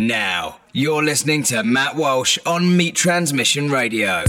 Now, you're listening to Matt Walsh on Meat Transmission Radio.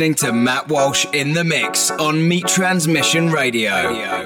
Listening to Matt Walsh in the mix on Meat Transmission Radio.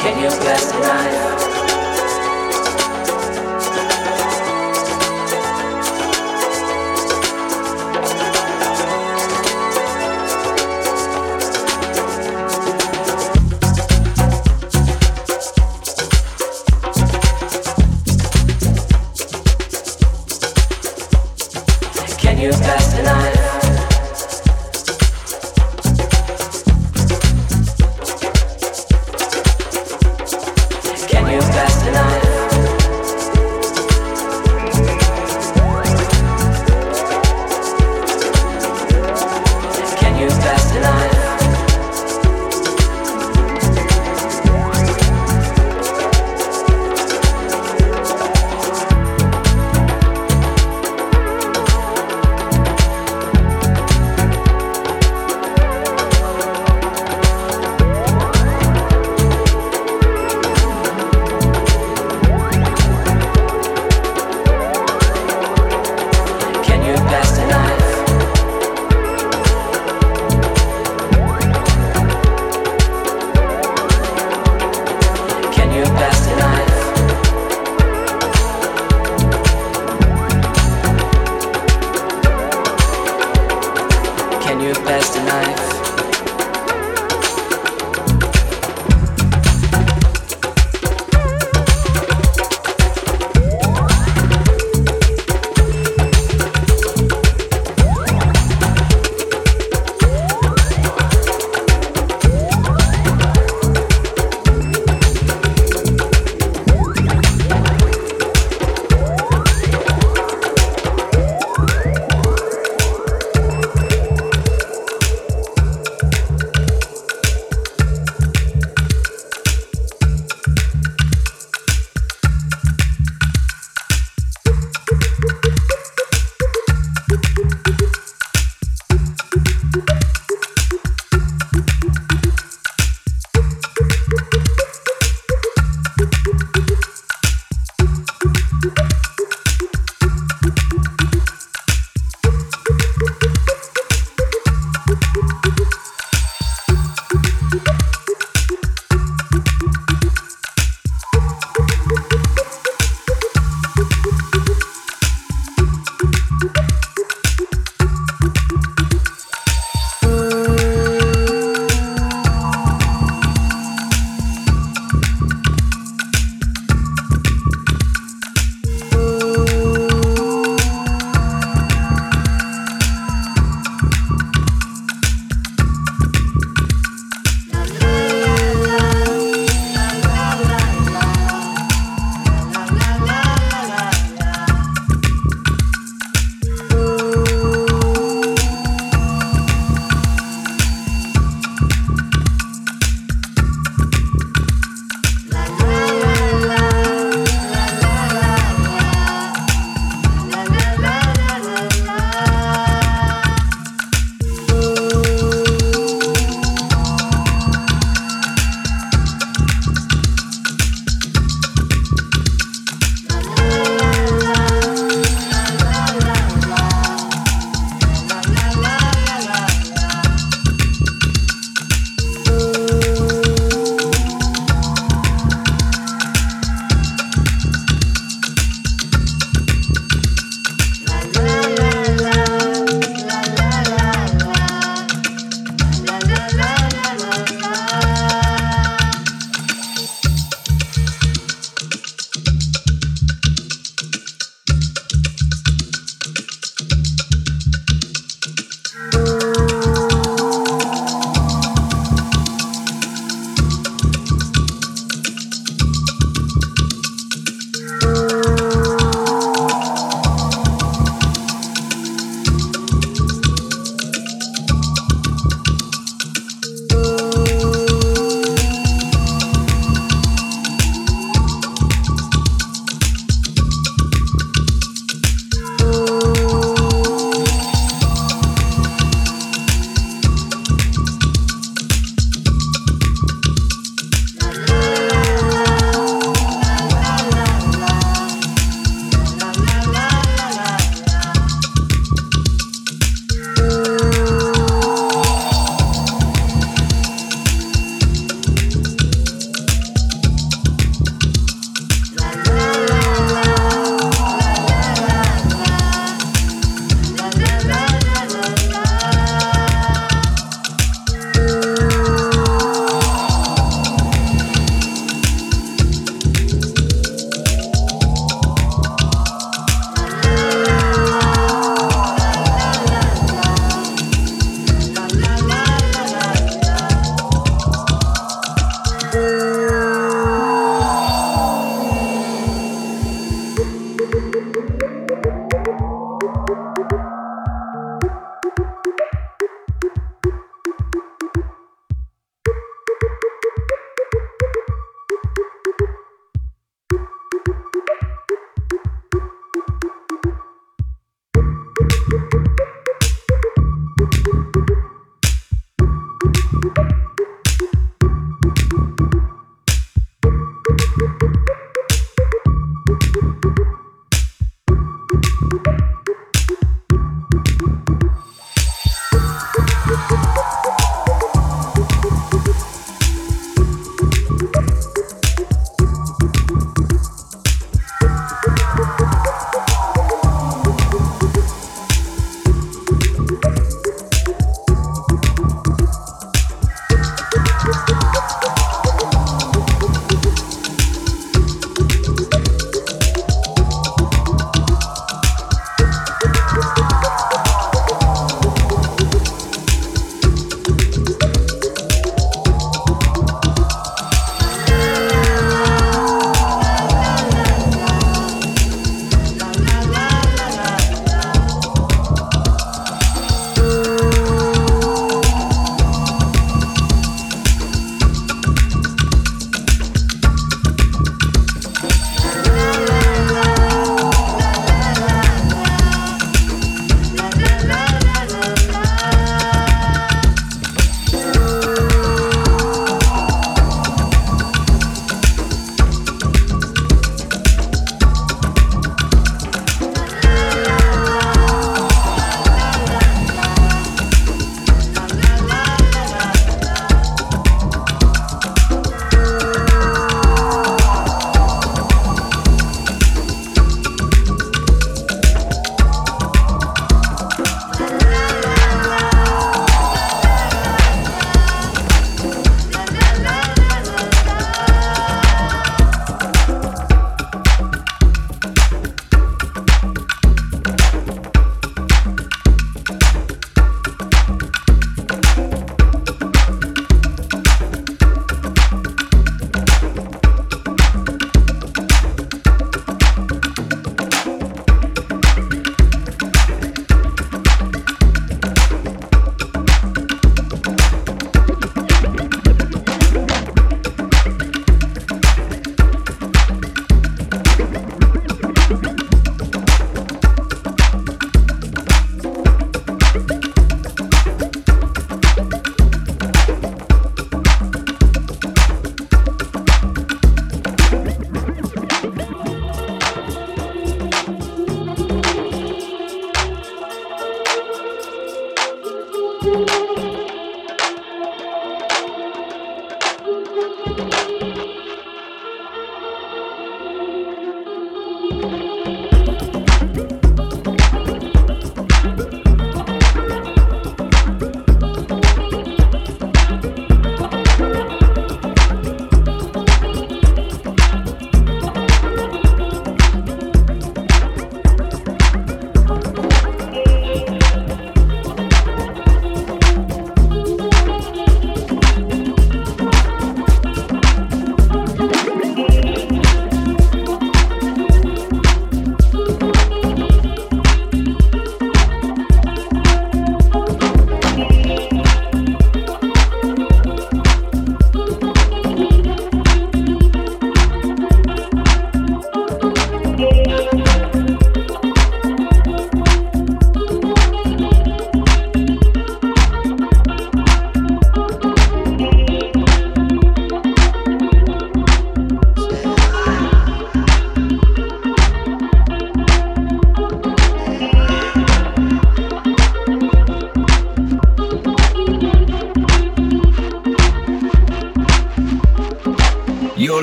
Can you pass the tonight?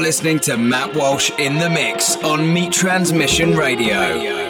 Listening to Matt Walsh in the mix on Meat Transmission Radio.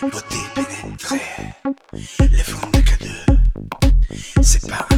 Beauté pénétrée, les fonds de que deux, séparés.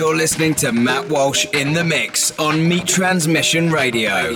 You're listening to Matt Walsh in the mix on Meat Transmission Radio.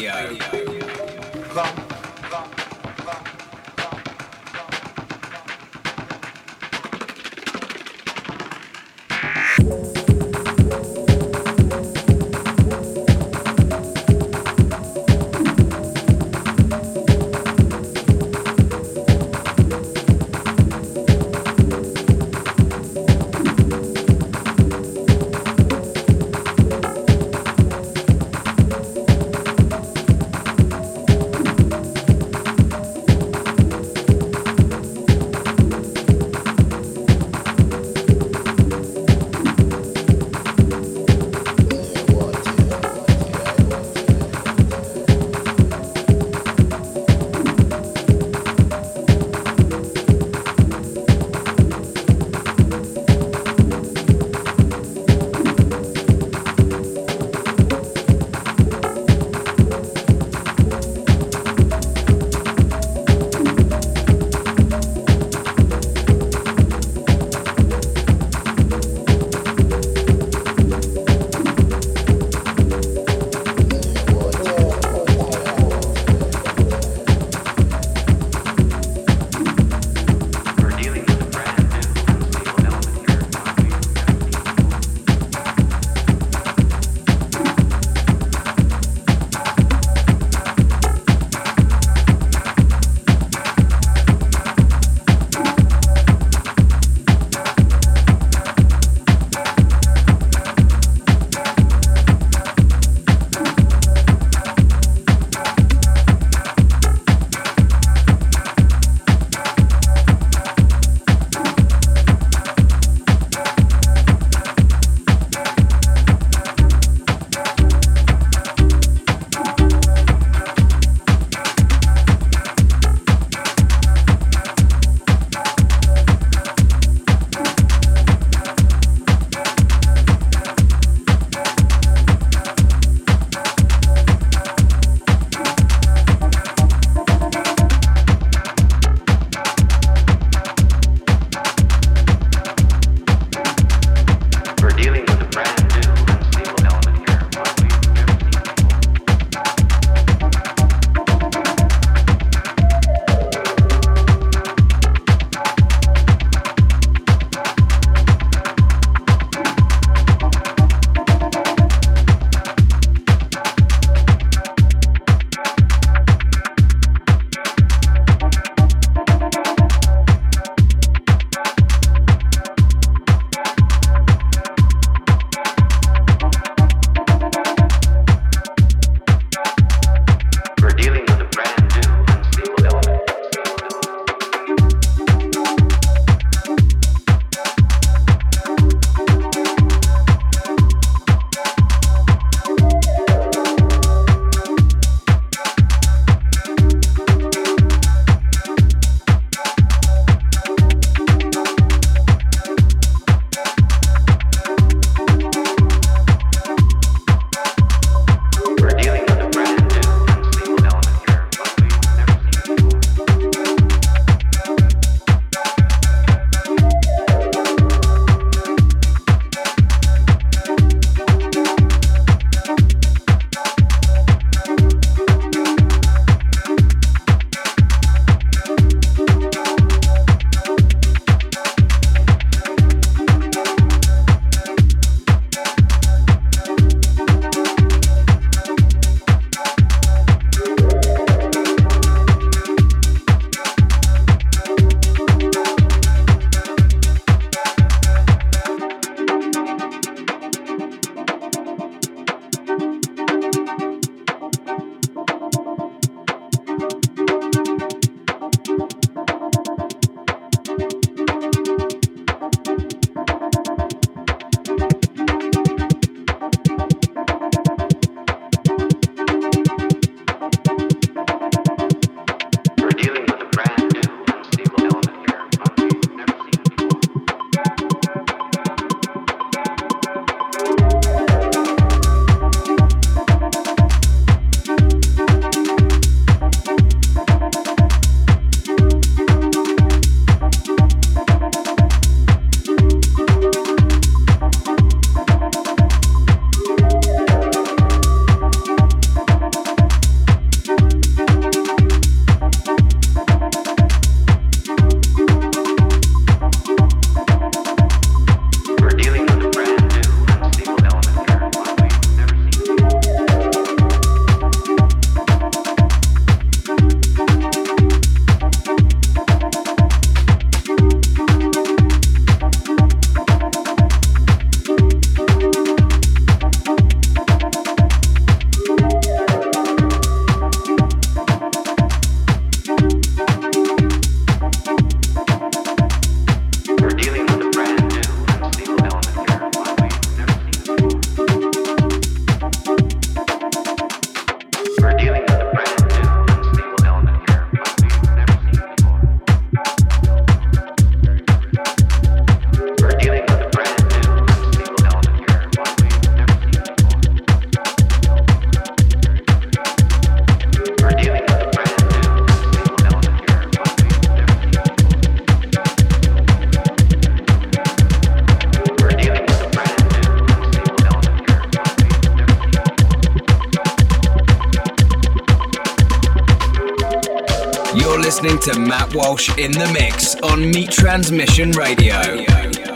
Walsh in the mix on Meat Transmission Radio.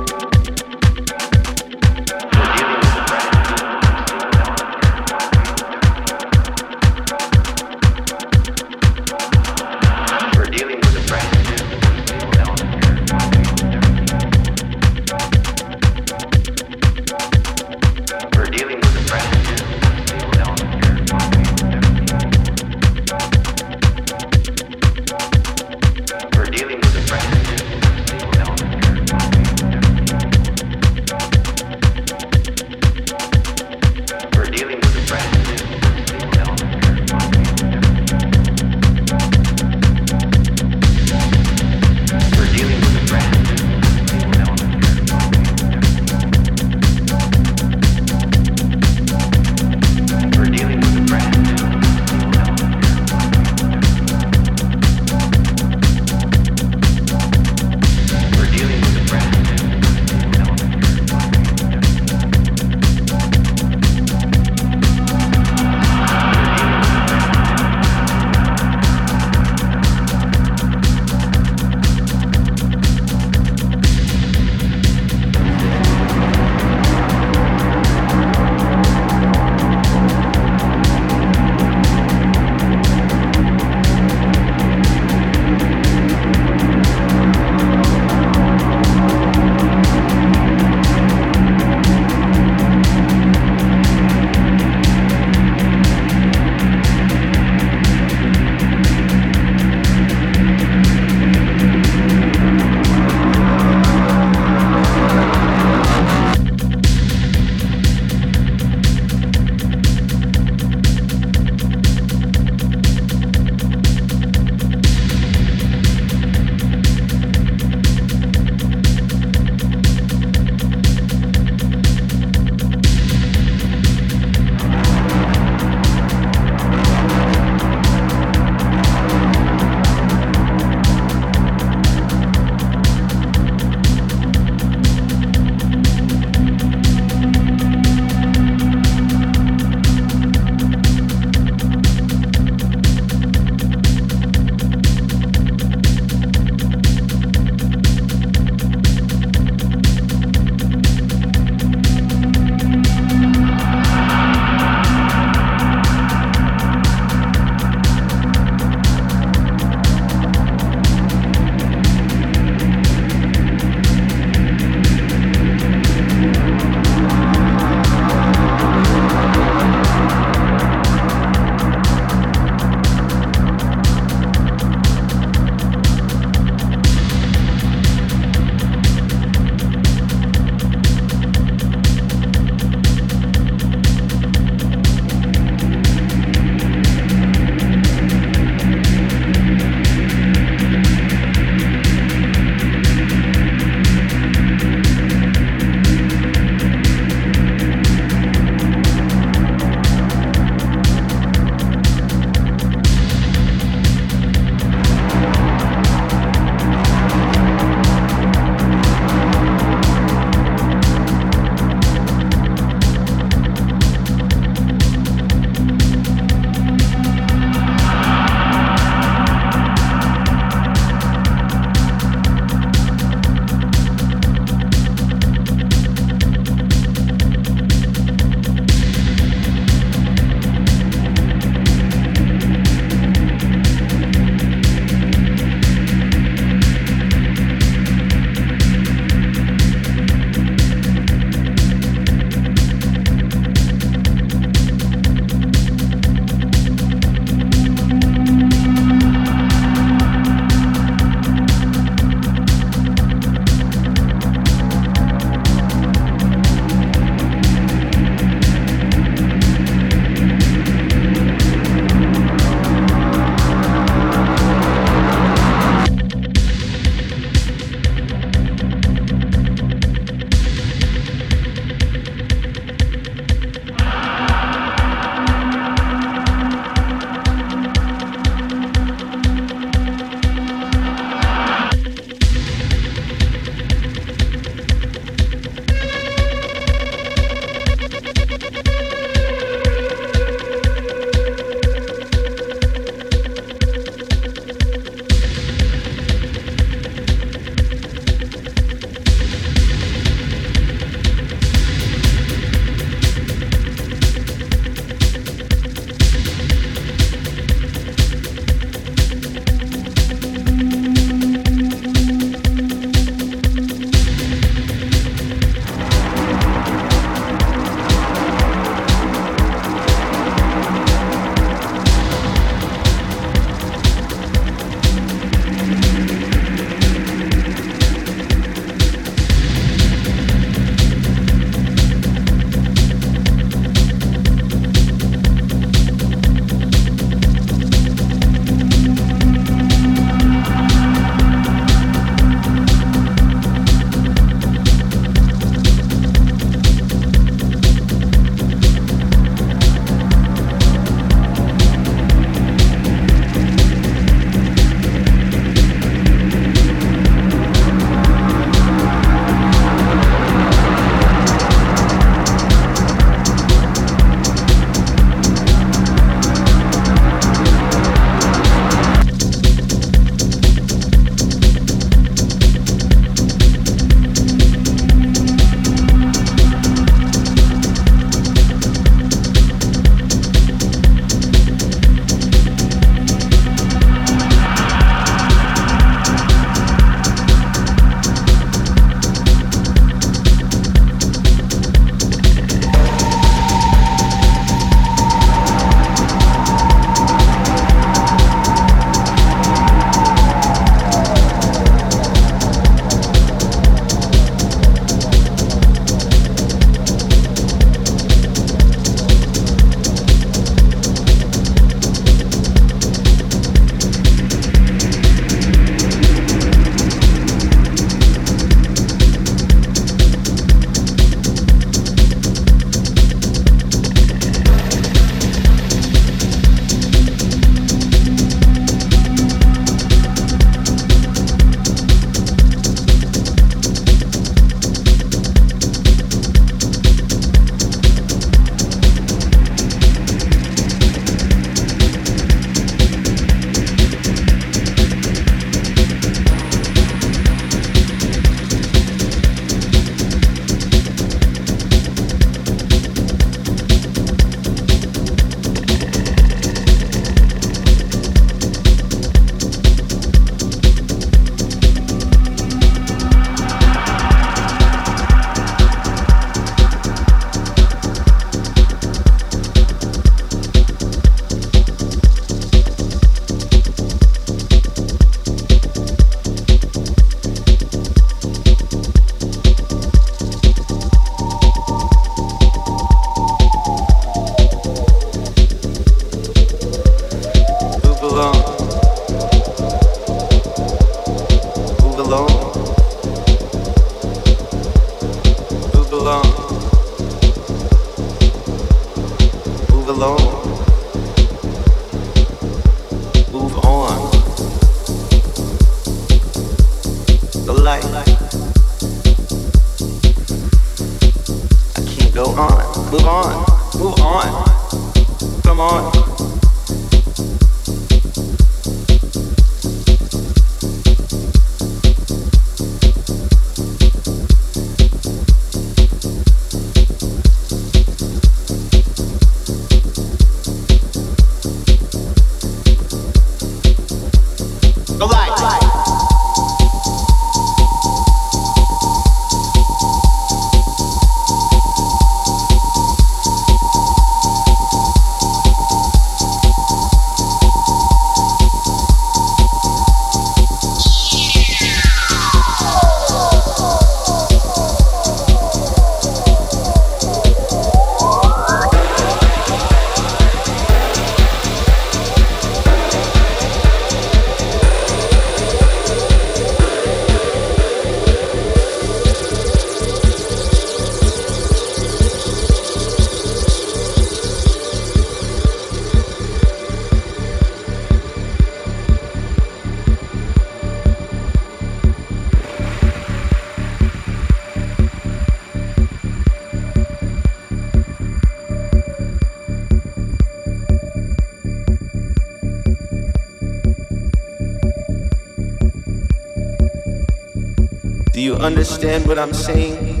Understand what I'm saying?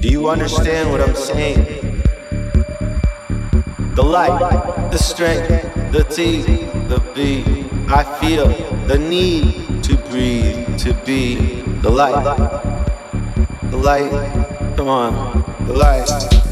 Do you understand what I'm saying? The light, the strength, the T, the B. I feel the need to breathe, to be the light. The light, come on, the light.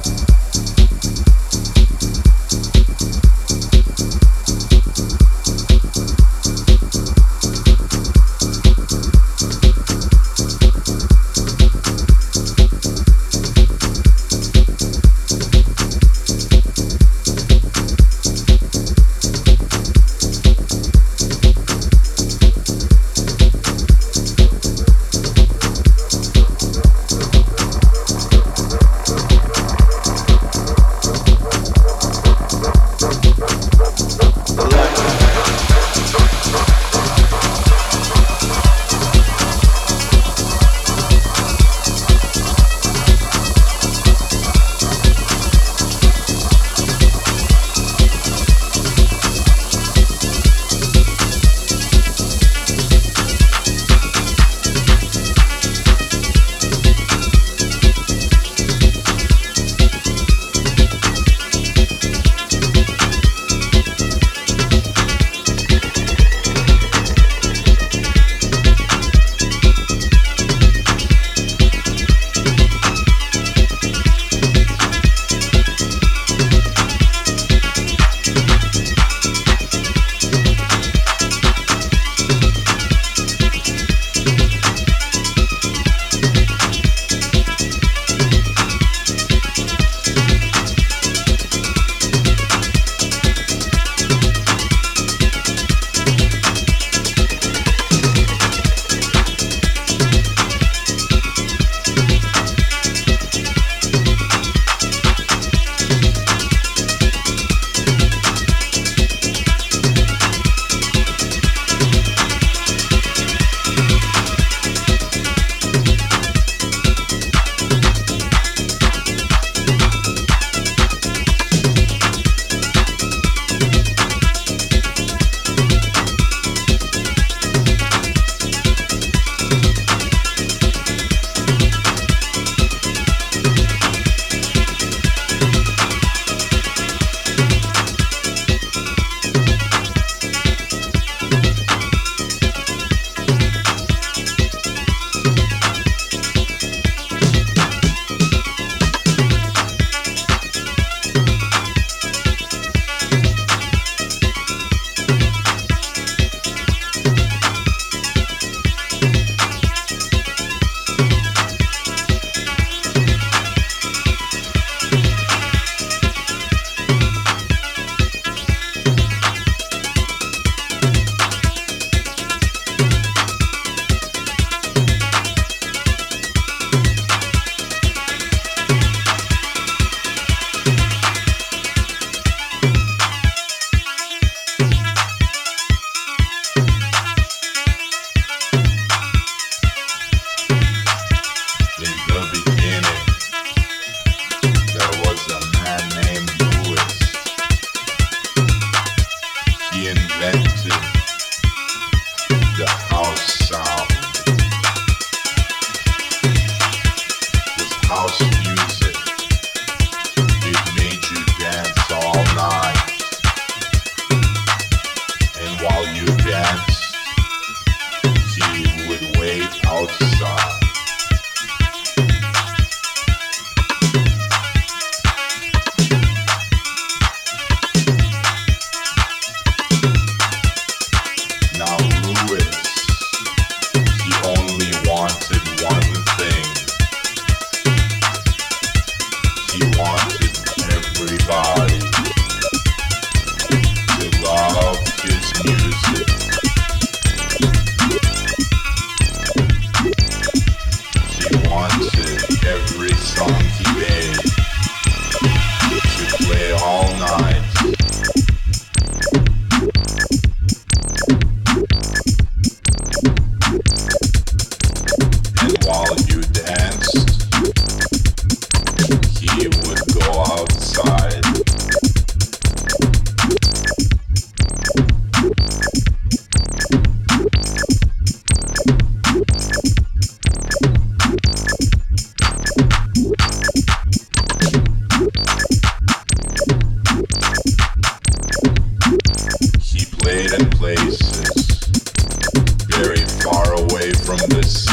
Christmas.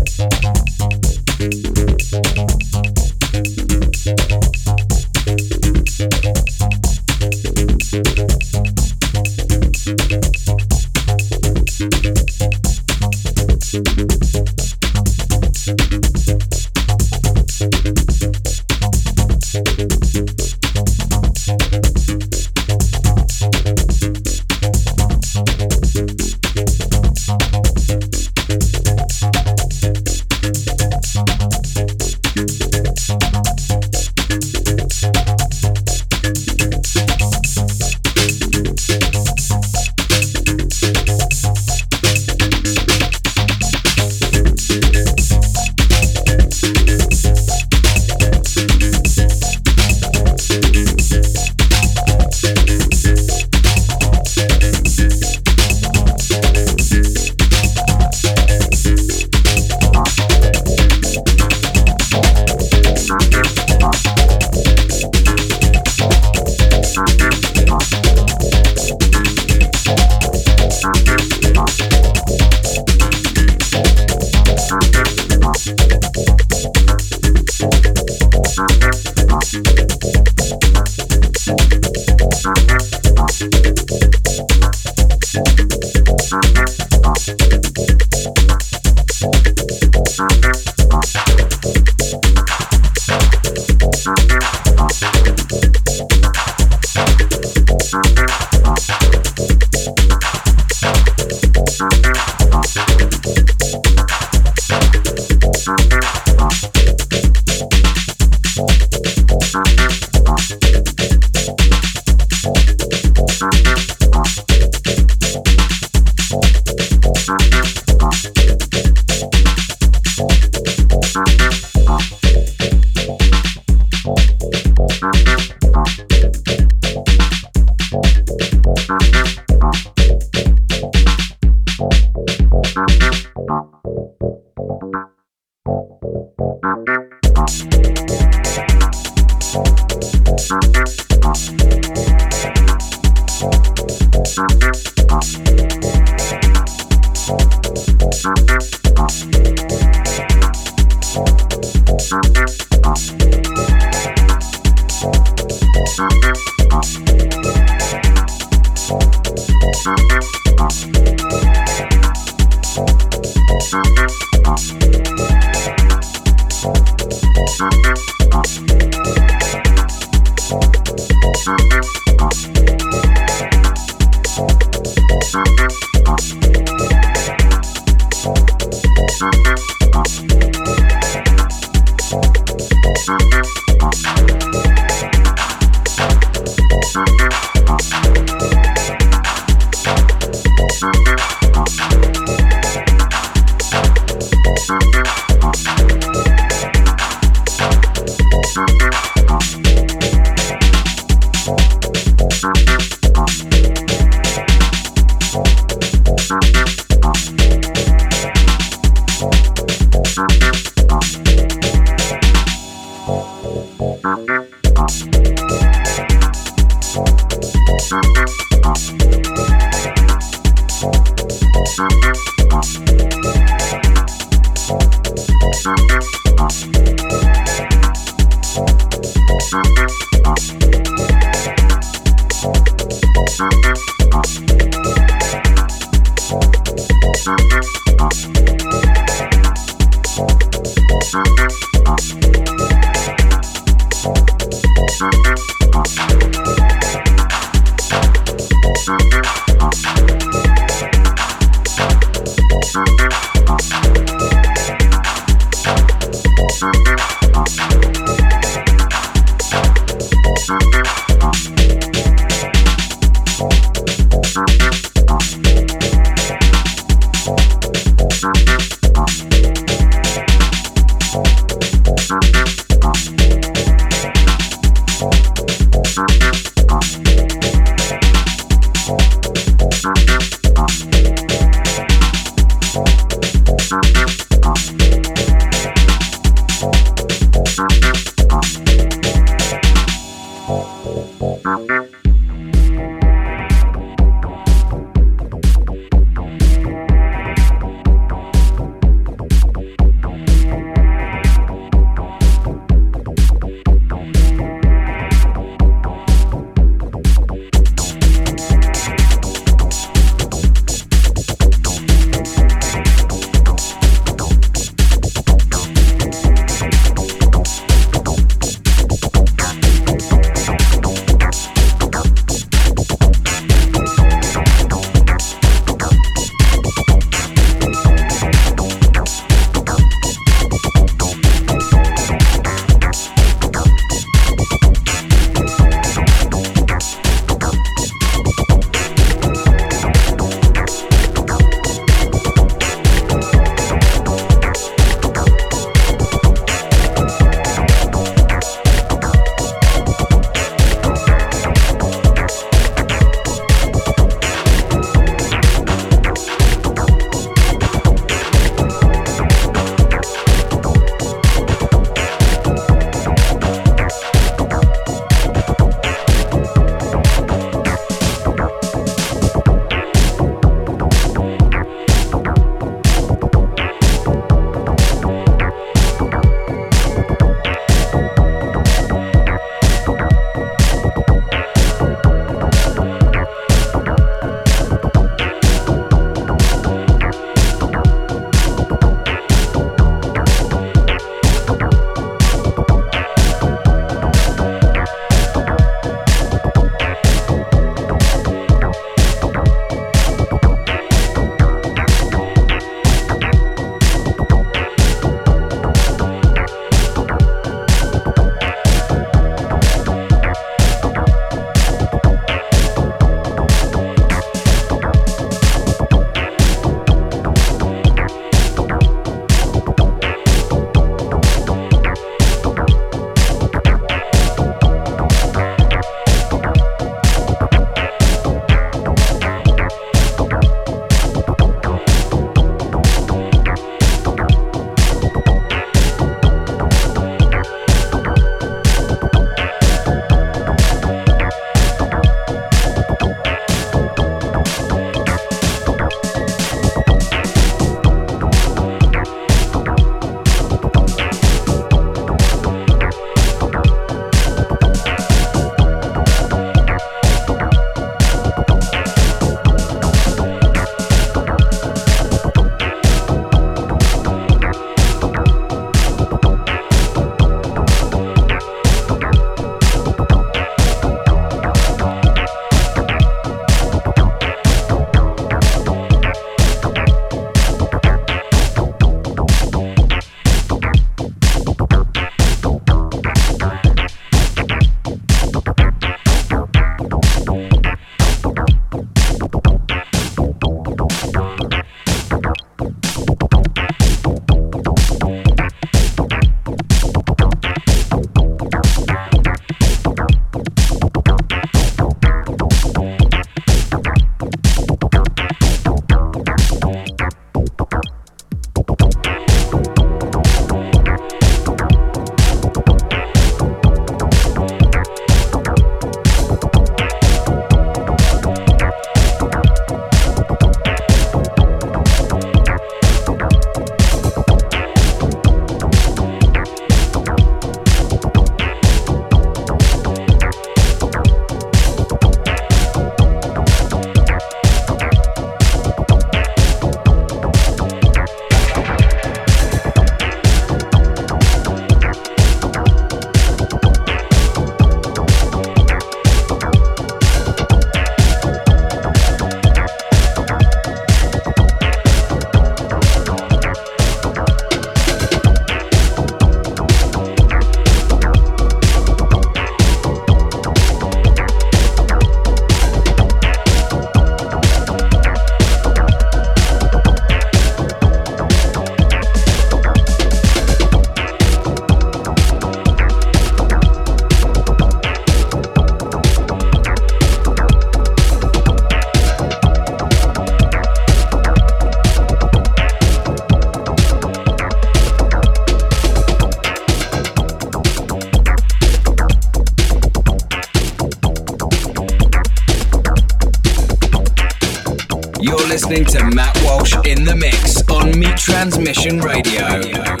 Listening to Matt Walsh in the mix on Meat Transmission Radio.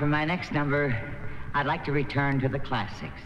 For my next number, I'd like to return to the classics.